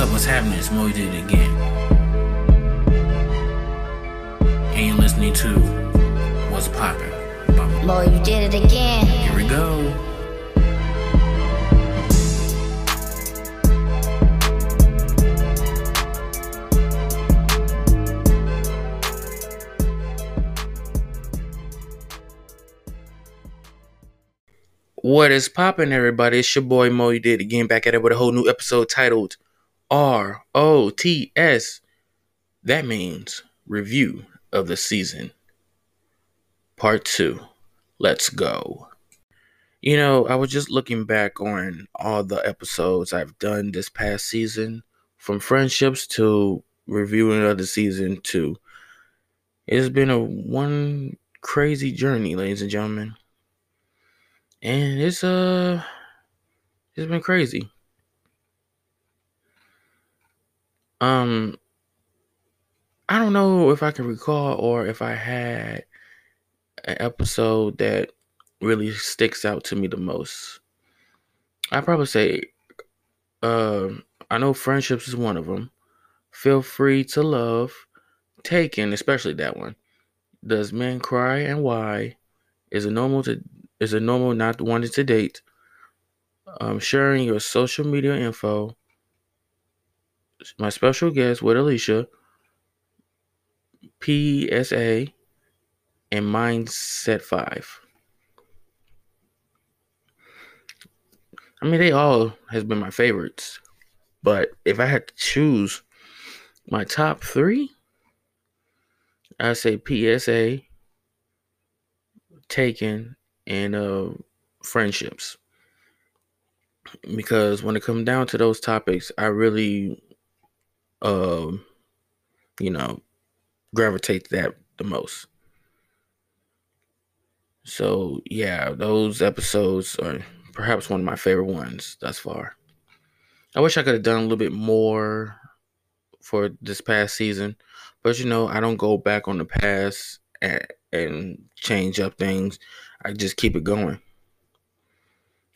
up? What's happening? It's Mo did it again. And you're listening to What's Poppin'. Mo, you did it again. Here we go. What is poppin', everybody? It's your boy Mo. You did it again, back at it with a whole new episode titled R O T S. That means review of the season, part two. Let's go. You know, I was just looking back on all the episodes I've done this past season, from friendships to reviewing of the season two. It's been a one crazy journey, ladies and gentlemen and it's uh it's been crazy um i don't know if i can recall or if i had an episode that really sticks out to me the most i probably say uh, i know friendships is one of them feel free to love taken especially that one does men cry and why is it normal to is it normal not wanting to date. Um, sharing your social media info. My special guest with Alicia. PSA and Mindset 5. I mean, they all has been my favorites. But if I had to choose my top three, I'd say PSA, Taken, and uh, friendships. Because when it comes down to those topics, I really, uh, you know, gravitate that the most. So yeah, those episodes are perhaps one of my favorite ones thus far. I wish I could have done a little bit more for this past season, but you know, I don't go back on the past and, and change up things. I just keep it going.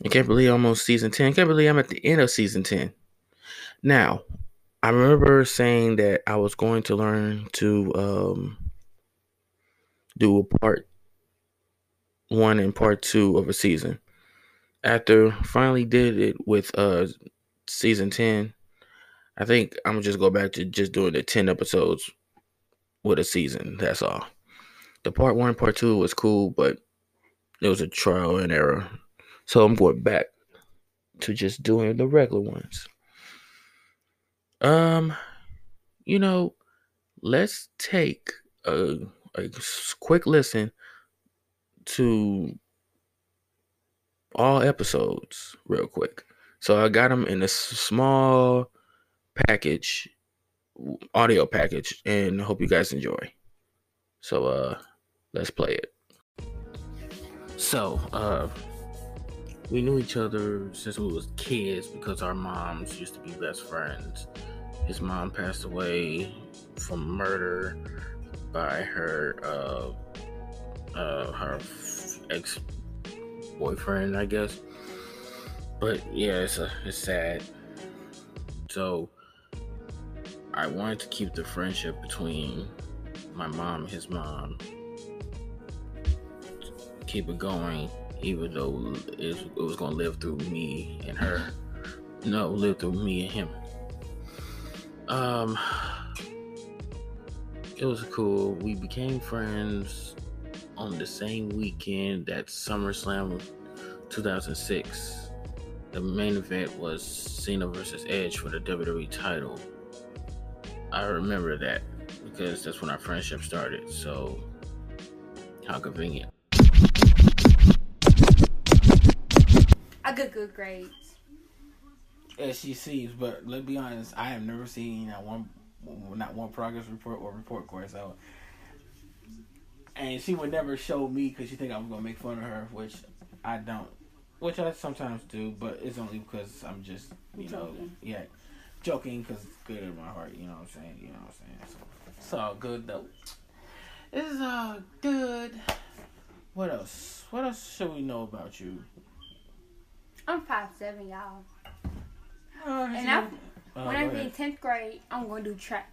I can't believe almost season 10. I can't believe I'm at the end of season 10. Now, I remember saying that I was going to learn to um, do a part one and part two of a season. After finally did it with uh season 10, I think I'm gonna just go back to just doing the 10 episodes with a season. That's all. The part one, part two was cool, but it was a trial and error. So I'm going back to just doing the regular ones. Um, you know, let's take a, a quick listen to all episodes real quick. So I got them in a small package, audio package, and hope you guys enjoy. So uh let's play it. So, uh, we knew each other since we was kids because our moms used to be best friends. His mom passed away from murder by her uh, uh, her ex boyfriend, I guess. But yeah, it's a, it's sad. So I wanted to keep the friendship between my mom and his mom keep it going, even though it, was gonna live through me and her. No, live through me and him. Um, it was cool. We became friends on the same weekend that SummerSlam 2006. The main event was Cena versus Edge for the WWE title. I remember that because that's when our friendship started. So, how convenient. Got good grades. sees. but let's be honest, I have never seen not one, not one progress report or report card. So, and she would never show me because she think I was gonna make fun of her, which I don't, which I sometimes do, but it's only because I'm just, you know, yeah, joking because it's good in my heart. You know what I'm saying? You know what I'm saying? So it's all good though. It's all good. What else? What else should we know about you? I'm five seven, y'all. Uh, And I, Uh, when I'm in tenth grade, I'm gonna do track.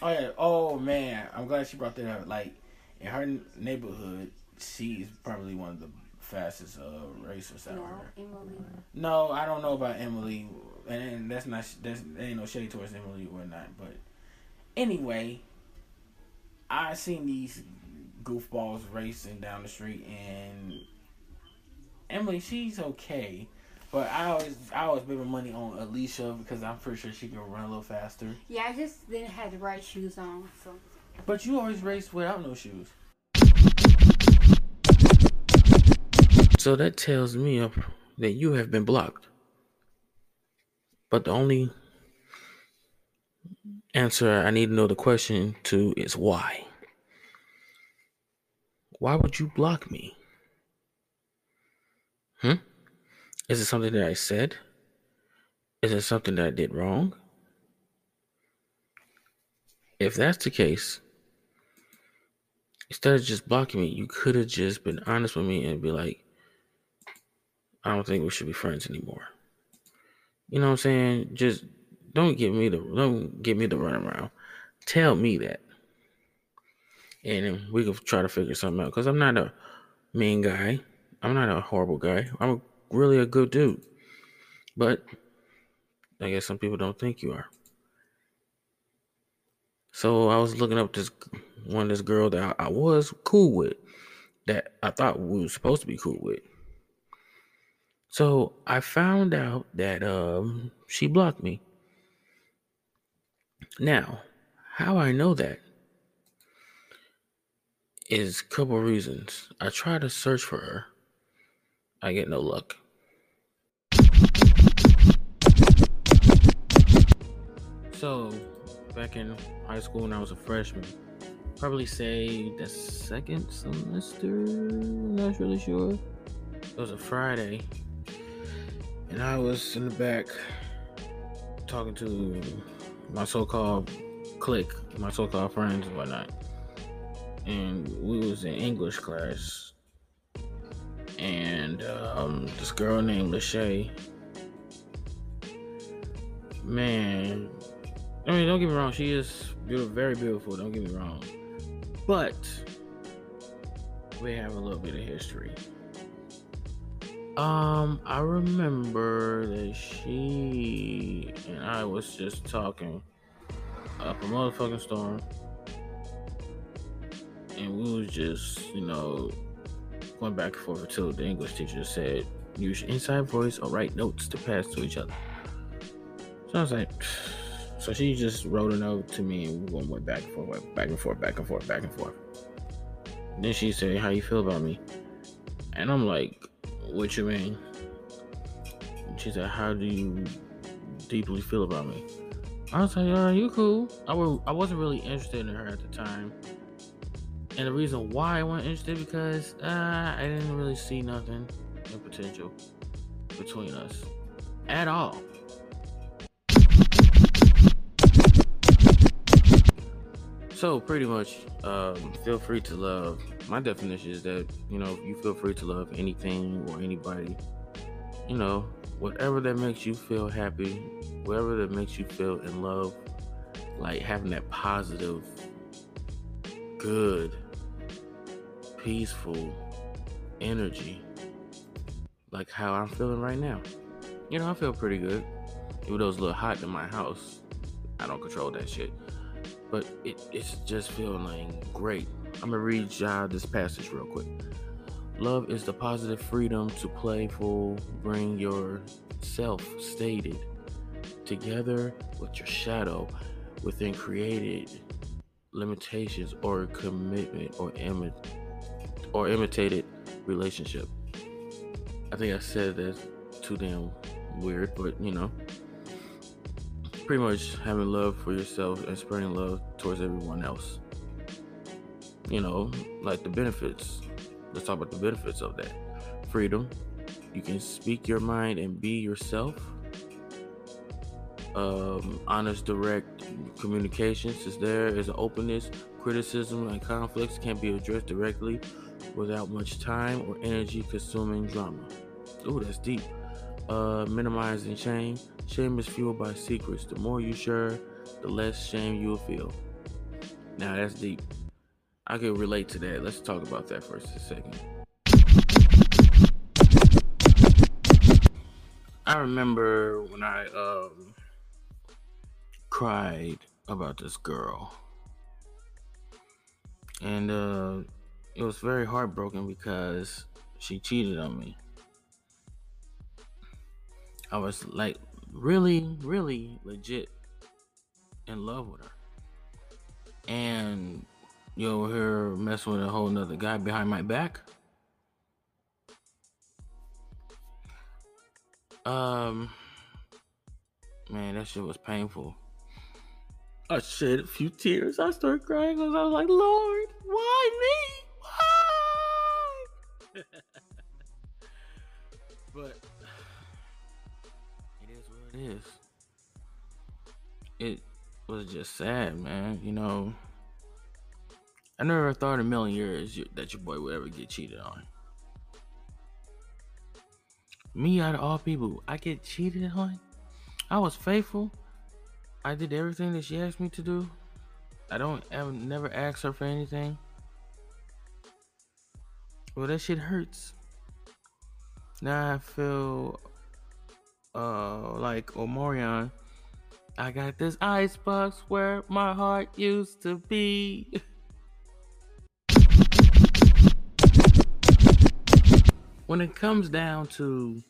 Oh yeah. Oh man, I'm glad she brought that up. Like in her neighborhood, she is probably one of the fastest uh, racers out No, here. Emily. No, I don't know about Emily, and, and that's not that's that ain't no shade towards Emily or not. But anyway, I seen these goofballs racing down the street, and Emily, she's okay. But I always, I always bet my money on Alicia because I'm pretty sure she can run a little faster. Yeah, I just didn't have the right shoes on, so But you always race without no shoes. So that tells me that you have been blocked. But the only answer I need to know the question to is why. Why would you block me? Hmm? Is it something that I said? Is it something that I did wrong? If that's the case, instead of just blocking me, you could have just been honest with me and be like, I don't think we should be friends anymore. You know what I'm saying? Just don't give me the don't give me the runaround. Tell me that, and we can try to figure something out. Cause I'm not a mean guy. I'm not a horrible guy. I'm really a good dude. But I guess some people don't think you are. So I was looking up this one this girl that I, I was cool with, that I thought we were supposed to be cool with. So I found out that um she blocked me. Now, how I know that is a couple reasons. I tried to search for her. I get no luck. So, back in high school when I was a freshman, probably say the second semester, I'm not really sure. It was a Friday, and I was in the back talking to my so-called clique, my so-called friends and whatnot. And we was in English class, and um, this girl named Lachey. Man, I mean, don't get me wrong, she is beautiful, very beautiful. Don't get me wrong, but we have a little bit of history. Um, I remember that she and I was just talking up a motherfucking storm, and we was just, you know, going back and forth until the English teacher said, "Use your inside voice or write notes to pass to each other." So I was like, so she just wrote a note to me, and we went back and forth, back and forth, back and forth, back and forth. Then she said, "How you feel about me?" And I'm like, "What you mean?" And she said, "How do you deeply feel about me?" I was like, "Uh, you cool." I were, I wasn't really interested in her at the time, and the reason why I wasn't interested because uh, I didn't really see nothing in potential between us at all. So pretty much, um, feel free to love. My definition is that you know you feel free to love anything or anybody. You know, whatever that makes you feel happy, whatever that makes you feel in love, like having that positive, good, peaceful energy, like how I'm feeling right now. You know, I feel pretty good. Even though it's a little hot in my house, I don't control that shit but it, it's just feeling great. I'm gonna read y'all this passage real quick. Love is the positive freedom to playful bring your self stated together with your shadow within created limitations or commitment or imi- or imitated relationship. I think I said that too damn weird, but you know pretty much having love for yourself and spreading love towards everyone else. You know, like the benefits. Let's talk about the benefits of that. Freedom. You can speak your mind and be yourself. Um, honest, direct communications is there. Is an openness, criticism, and conflicts can be addressed directly without much time or energy consuming drama. Ooh, that's deep. uh, minimizing shame. Shame is fueled by secrets. The more you share, the less shame you will feel. Now that's deep. I can relate to that. Let's talk about that for a second. I remember when I um, cried about this girl, and uh, it was very heartbroken because she cheated on me. I was like really, really legit in love with her. And you her messing with a whole nother guy behind my back. Um man, that shit was painful. I shed a few tears. I started crying because I was like, Lord, why me? Why? but it is what it is. It was just sad, man. You know, I never thought in a million years that your boy would ever get cheated on. Me, out of all people, I get cheated on. I was faithful. I did everything that she asked me to do. I don't ever never ask her for anything. Well, that shit hurts. Now I feel uh like Omarion. I got this ice box where my heart used to be. when it comes down to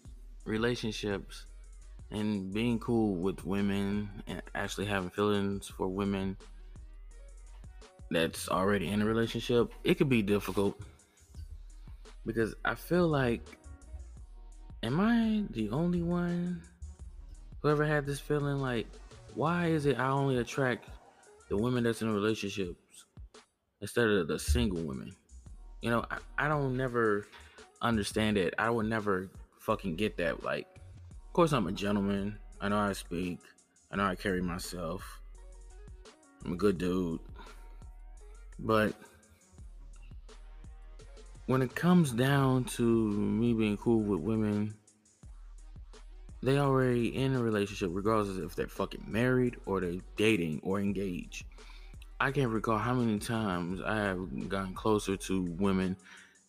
relationships and being cool with women and actually having feelings for women that's already in a relationship, it could be difficult because I feel like, am I the only one who ever had this feeling like, why is it I only attract the women that's in relationships instead of the single women? You know, I, I don't never understand it. I would never fucking get that. Like, course, I'm a gentleman. I know how to speak. I know how carry myself. I'm a good dude. But when it comes down to me being cool with women, they already in a relationship, regardless if they're fucking married or they're dating or engaged. I can't recall how many times I have gotten closer to women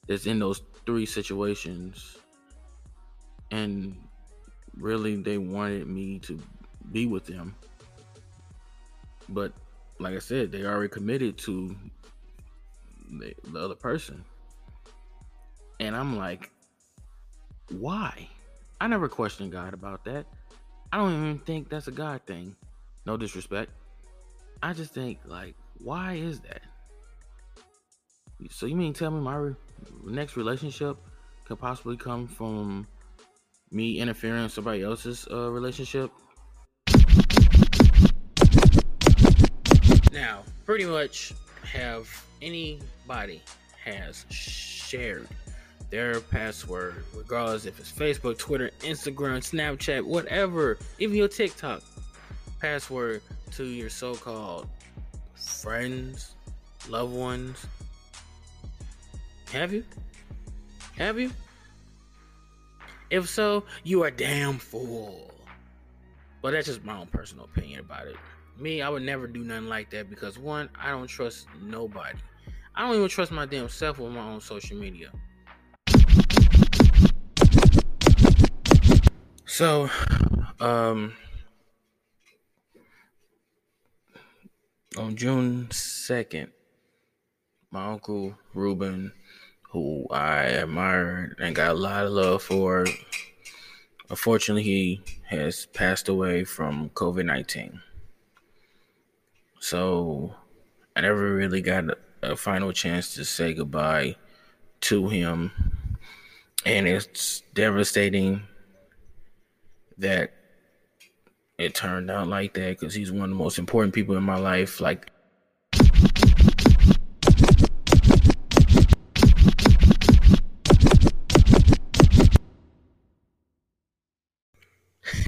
that's in those three situations and really they wanted me to be with them. But like i said they already committed to the, the other person. And i'm like why? I never questioned god about that. I don't even think that's a god thing. No disrespect. I just think like why is that? So you mean tell me my re- next relationship could possibly come from me interfering in somebody else's uh, relationship? Now, pretty much, have anybody has shared their password, regardless if it's Facebook, Twitter, Instagram, Snapchat, whatever, even your TikTok password to your so-called friends, loved ones, have you? Have you? If so, you are damn fool. But that's just my own personal opinion about it. Me, I would never do nothing like that because one, I don't trust nobody. I don't even trust my damn self with my own social media. So, um, on June 2nd, my uncle Ruben who I admired and got a lot of love for. Unfortunately, he has passed away from COVID 19. So I never really got a, final chance to say goodbye to him. And it's devastating that it turned out like that because he's one of the most important people in my life. Like,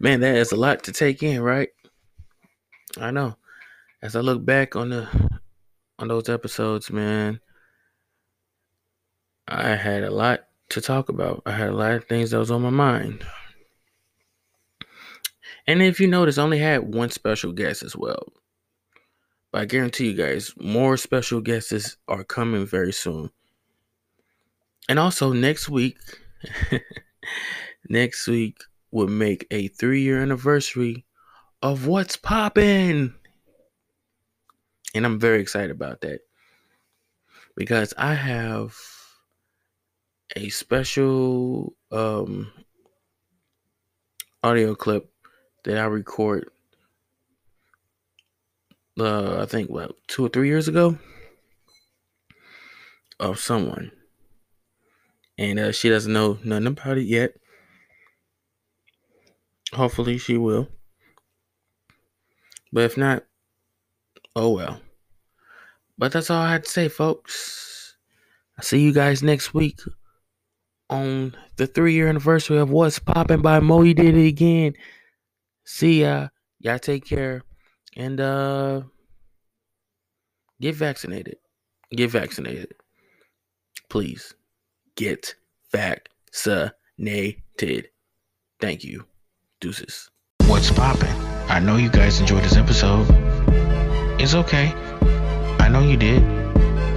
Man, that is a lot to take in, right? I know. As I look back on the on those episodes, man, I had a lot to talk about. I had a lot of things that was on my mind. And if you notice, I only had one special guest as well. But I guarantee you guys, more special guests are coming very soon. And also next week, next week will make a three year anniversary of what's poppin'. And I'm very excited about that. Because I have a special um audio clip that I record uh I think what two or three years ago of someone. And uh, she doesn't know nothing about it yet. Hopefully she will. But if not, oh well. But that's all I had to say, folks. I'll see you guys next week on the three year anniversary of What's Popping by Mo. You did it again. See ya. Y'all take care. And uh get vaccinated. Get vaccinated. Please get vaccinated. Thank you. Deuces. What's poppin'? I know you guys enjoyed this episode. It's okay. I know you did.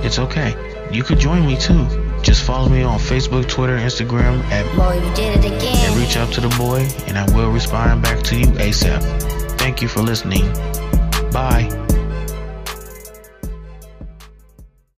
It's okay. You could join me too. Just follow me on Facebook, Twitter, Instagram at Boy, you did it again. and reach out to the boy, and I will respond back to you ASAP. Thank you for listening. Bye.